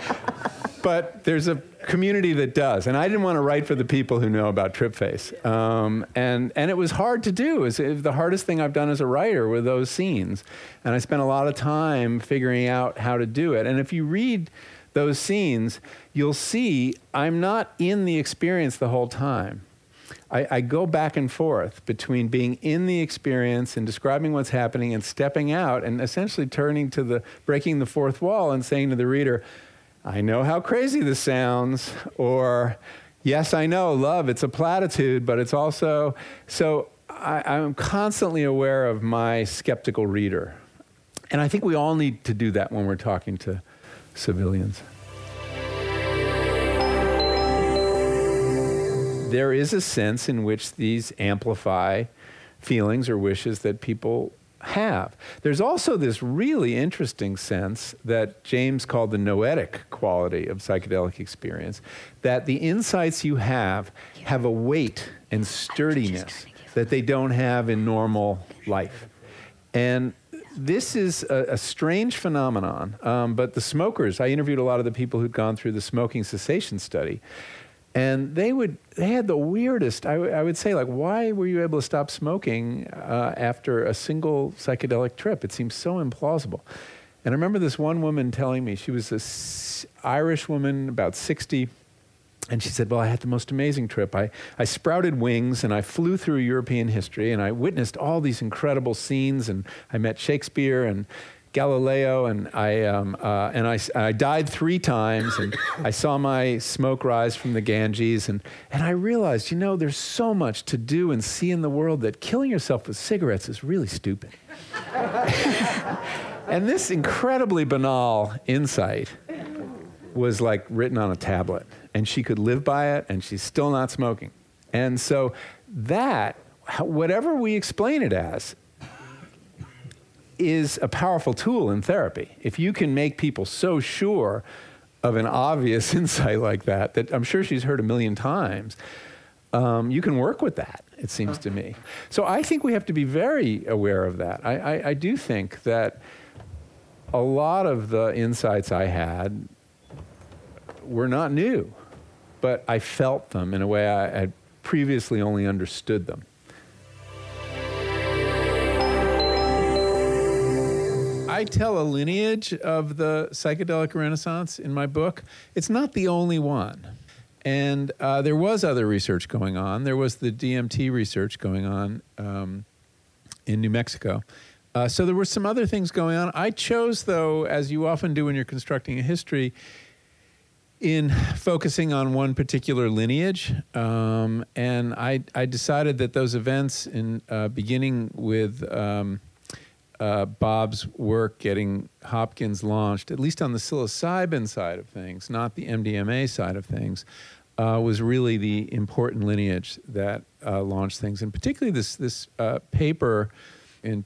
but there's a community that does. And I didn't want to write for the people who know about Trip Face. Um, and, and it was hard to do. The hardest thing I've done as a writer were those scenes. And I spent a lot of time figuring out how to do it. And if you read those scenes, you'll see I'm not in the experience the whole time. I, I, go back and forth between being in the experience and describing what's happening and stepping out and essentially turning to the breaking the fourth wall and saying to the reader, I know how crazy this sounds, or yes, I know, love, it's a platitude, but it's also so I, I'm constantly aware of my skeptical reader. And I think we all need to do that when we're talking to civilians. there is a sense in which these amplify feelings or wishes that people have. There's also this really interesting sense that James called the noetic quality of psychedelic experience, that the insights you have have a weight and sturdiness that they don't have in normal life. And this is a, a strange phenomenon, um, but the smokers, I interviewed a lot of the people who'd gone through the smoking cessation study and they would they had the weirdest I, w- I would say like why were you able to stop smoking uh, after a single psychedelic trip? It seems so implausible. And i remember this one woman telling me she was this irish woman about 60 and she said well i had the most amazing trip I, I sprouted wings and i flew through european history and i witnessed all these incredible scenes and i met shakespeare and Galileo, and I um, uh, and I, I died three times, and I saw my smoke rise from the Ganges, and and I realized, you know, there's so much to do and see in the world that killing yourself with cigarettes is really stupid. and this incredibly banal insight was like written on a tablet, and she could live by it, and she's still not smoking. And so that, whatever we explain it as, is a powerful tool in therapy. If you can make people so sure of an obvious insight like that, that I'm sure she's heard a million times, um, you can work with that, it seems to me. So I think we have to be very aware of that. I, I, I do think that a lot of the insights I had were not new, but I felt them in a way I had previously only understood them. I tell a lineage of the psychedelic renaissance in my book. It's not the only one. And uh, there was other research going on. There was the DMT research going on um, in New Mexico. Uh, so there were some other things going on. I chose, though, as you often do when you're constructing a history, in focusing on one particular lineage. Um, and I, I, decided that those events, in uh, beginning with um, uh, Bob's work getting Hopkins launched, at least on the psilocybin side of things, not the MDMA side of things, uh, was really the important lineage that uh, launched things. And particularly this, this uh, paper in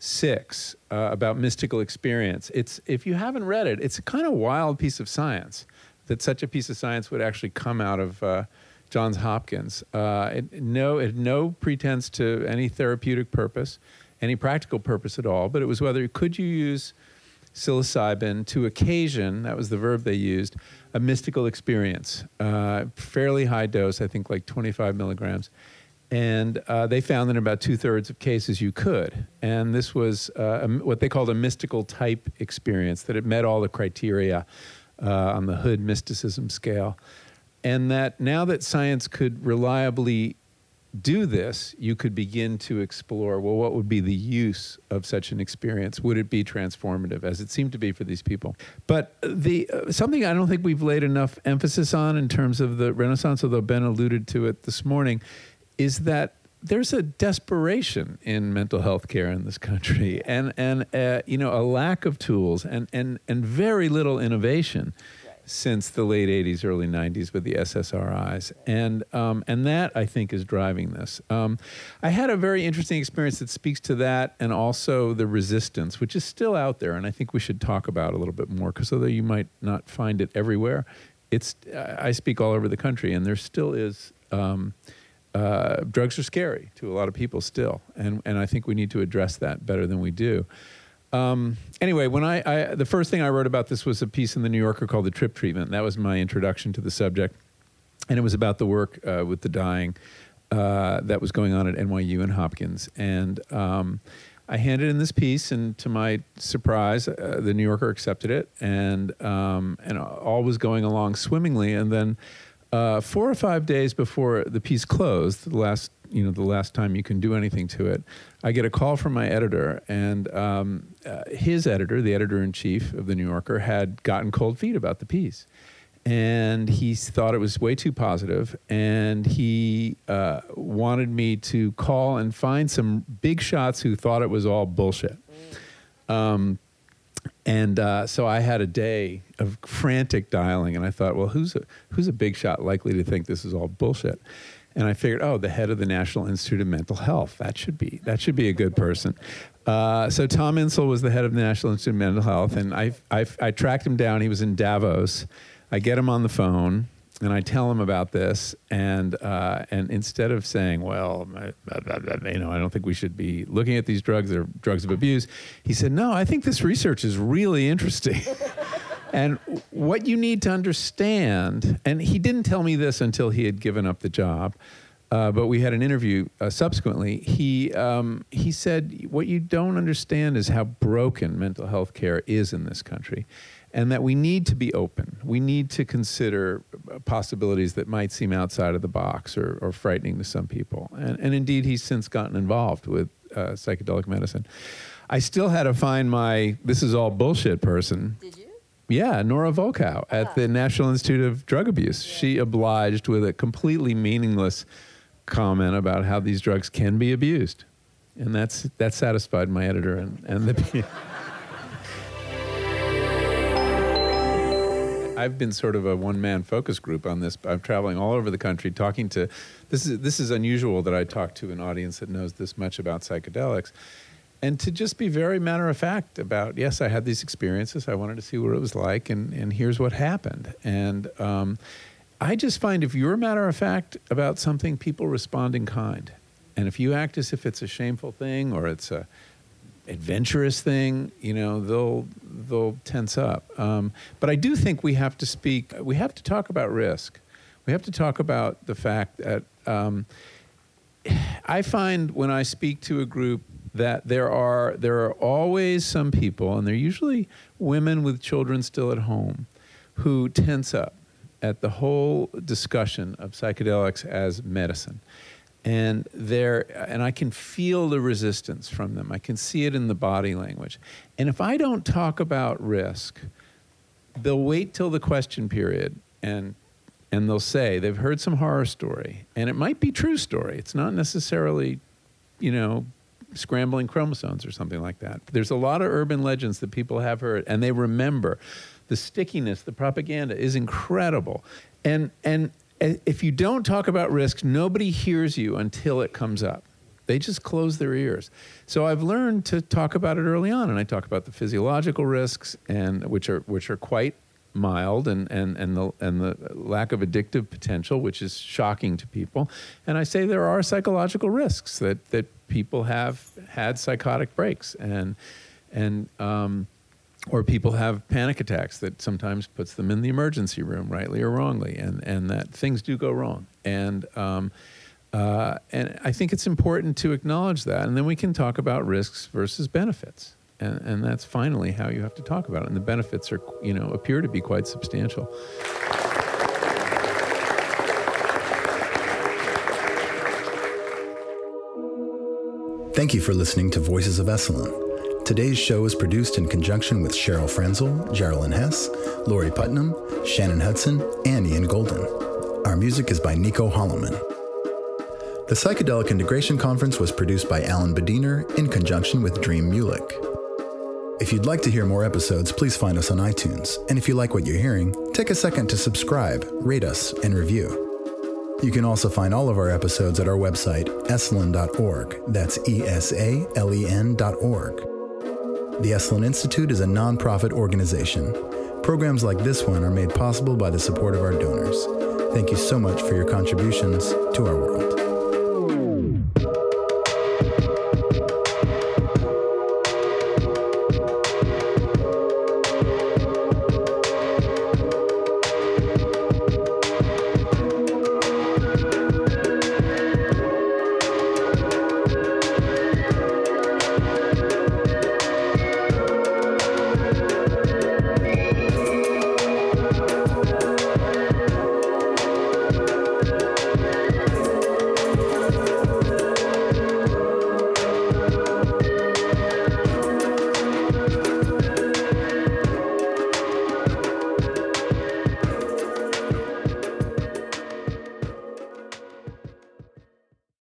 2006 uh, about mystical experience. It's, if you haven't read it, it's a kind of wild piece of science that such a piece of science would actually come out of. Uh, Johns Hopkins. it, no, it had no pretense to any therapeutic purpose any practical purpose at all, but it was whether could you use psilocybin to occasion, that was the verb they used, a mystical experience. Uh, fairly high dose, I think like 25 milligrams. And uh, they found that in about two thirds of cases you could. And this was uh, a, what they called a mystical type experience, that it met all the criteria uh, on the Hood mysticism scale. And that now that science could reliably do this, you could begin to explore well, what would be the use of such an experience? Would it be transformative, as it seemed to be for these people? But the uh, something I don't think we've laid enough emphasis on in terms of the Renaissance, although Ben alluded to it this morning, is that there's a desperation in mental health care in this country, and and uh, you know a lack of tools and and and very little innovation since the late 80s, early 90s with the SSRIs. And, um, and that, I think, is driving this. Um, I had a very interesting experience that speaks to that and also the resistance, which is still out there. And I think we should talk about a little bit more because although you might not find it everywhere, it's, I speak all over the country and there still is. Um, uh, drugs are scary to a lot of people still, and, and I think we need to address that better than we do. Um, anyway, when I, I, the first thing I wrote about this was a piece in the New Yorker called "The Trip Treatment." That was my introduction to the subject, and it was about the work uh, with the dying uh, that was going on at NYU and Hopkins. And um, I handed in this piece, and to my surprise, uh, the New Yorker accepted it, and um, and all was going along swimmingly. And then, uh, four or five days before the piece closed, the last you know the last time you can do anything to it. I get a call from my editor, and um, uh, his editor, the editor in chief of the New Yorker, had gotten cold feet about the piece, and he thought it was way too positive, and he uh, wanted me to call and find some big shots who thought it was all bullshit. Um, and uh, so I had a day of frantic dialing, and I thought, well, who's a, who's a big shot likely to think this is all bullshit? And I figured, oh, the head of the National Institute of Mental Health. That should be that should be a good person. Uh, so Tom Insel was the head of the National Institute of Mental Health, and I, I, I tracked him down. He was in Davos. I get him on the phone, and I tell him about this. And uh, and instead of saying, well, you know, I don't think we should be looking at these drugs; they're drugs of abuse. He said, no, I think this research is really interesting. and what you need to understand, and he didn't tell me this until he had given up the job, uh, but we had an interview uh, subsequently. He um, he said, "What you don't understand is how broken mental health care is in this country, and that we need to be open. We need to consider uh, possibilities that might seem outside of the box or, or frightening to some people. And, and indeed, he's since gotten involved with uh, psychedelic medicine." I still had to find my this is all bullshit person. Did you? Yeah, Nora Volkow at Ah. the National Institute of Drug Abuse. She obliged with a completely meaningless comment about how these drugs can be abused. And that's that satisfied my editor and, and the I've been sort of a one man focus group on this. I'm traveling all over the country talking to this is this is unusual that I talk to an audience that knows this much about psychedelics. And to just be very matter of fact about yes, I had these experiences. I wanted to see what it was like, and, and here's what happened. And um, I just find if you're matter of fact about something, people respond in kind. And if you act as if it's a shameful thing or it's a adventurous thing, you know, they'll they'll tense up. Um, but I do think we have to speak. We have to talk about risk. We have to talk about the fact that um, I find when I speak to a group that there are there are always some people, and they're usually women with children still at home, who tense up at the whole discussion of psychedelics as medicine and there and i can feel the resistance from them. I can see it in the body language. And if i don't talk about risk they'll wait till the question period and and they'll say they've heard some horror story. And it might be true story. It's not necessarily you know scrambling chromosomes or something like that. There's a lot of urban legends that people have heard and they remember. The stickiness the propaganda is incredible. And and if you don't talk about risks, nobody hears you until it comes up. They just close their ears. So I've learned to talk about it early on, and I talk about the physiological risks, and which are which are quite mild, and and and the and the lack of addictive potential, which is shocking to people. And I say there are psychological risks that that people have had psychotic breaks, and and um, or people have panic attacks that sometimes puts them in the emergency room, rightly or wrongly, and and that things do go wrong, and um, uh, and I think it's important to acknowledge that, and then we can talk about risks versus benefits, and and that's finally how you have to talk about it, and the benefits are you know appear to be quite substantial. Thank you for listening to Voices of Esalen. Today's show is produced in conjunction with Cheryl Frenzel, Geraldine Hess, Lori Putnam, Shannon Hudson, and Ian Golden. Our music is by Nico Holloman. The Psychedelic Integration Conference was produced by Alan Badiner in conjunction with Dream Mulek. If you'd like to hear more episodes, please find us on iTunes. And if you like what you're hearing, take a second to subscribe, rate us, and review. You can also find all of our episodes at our website, esalen.org. That's E S A L E N.org. The Esalen Institute is a nonprofit organization. Programs like this one are made possible by the support of our donors. Thank you so much for your contributions to our world.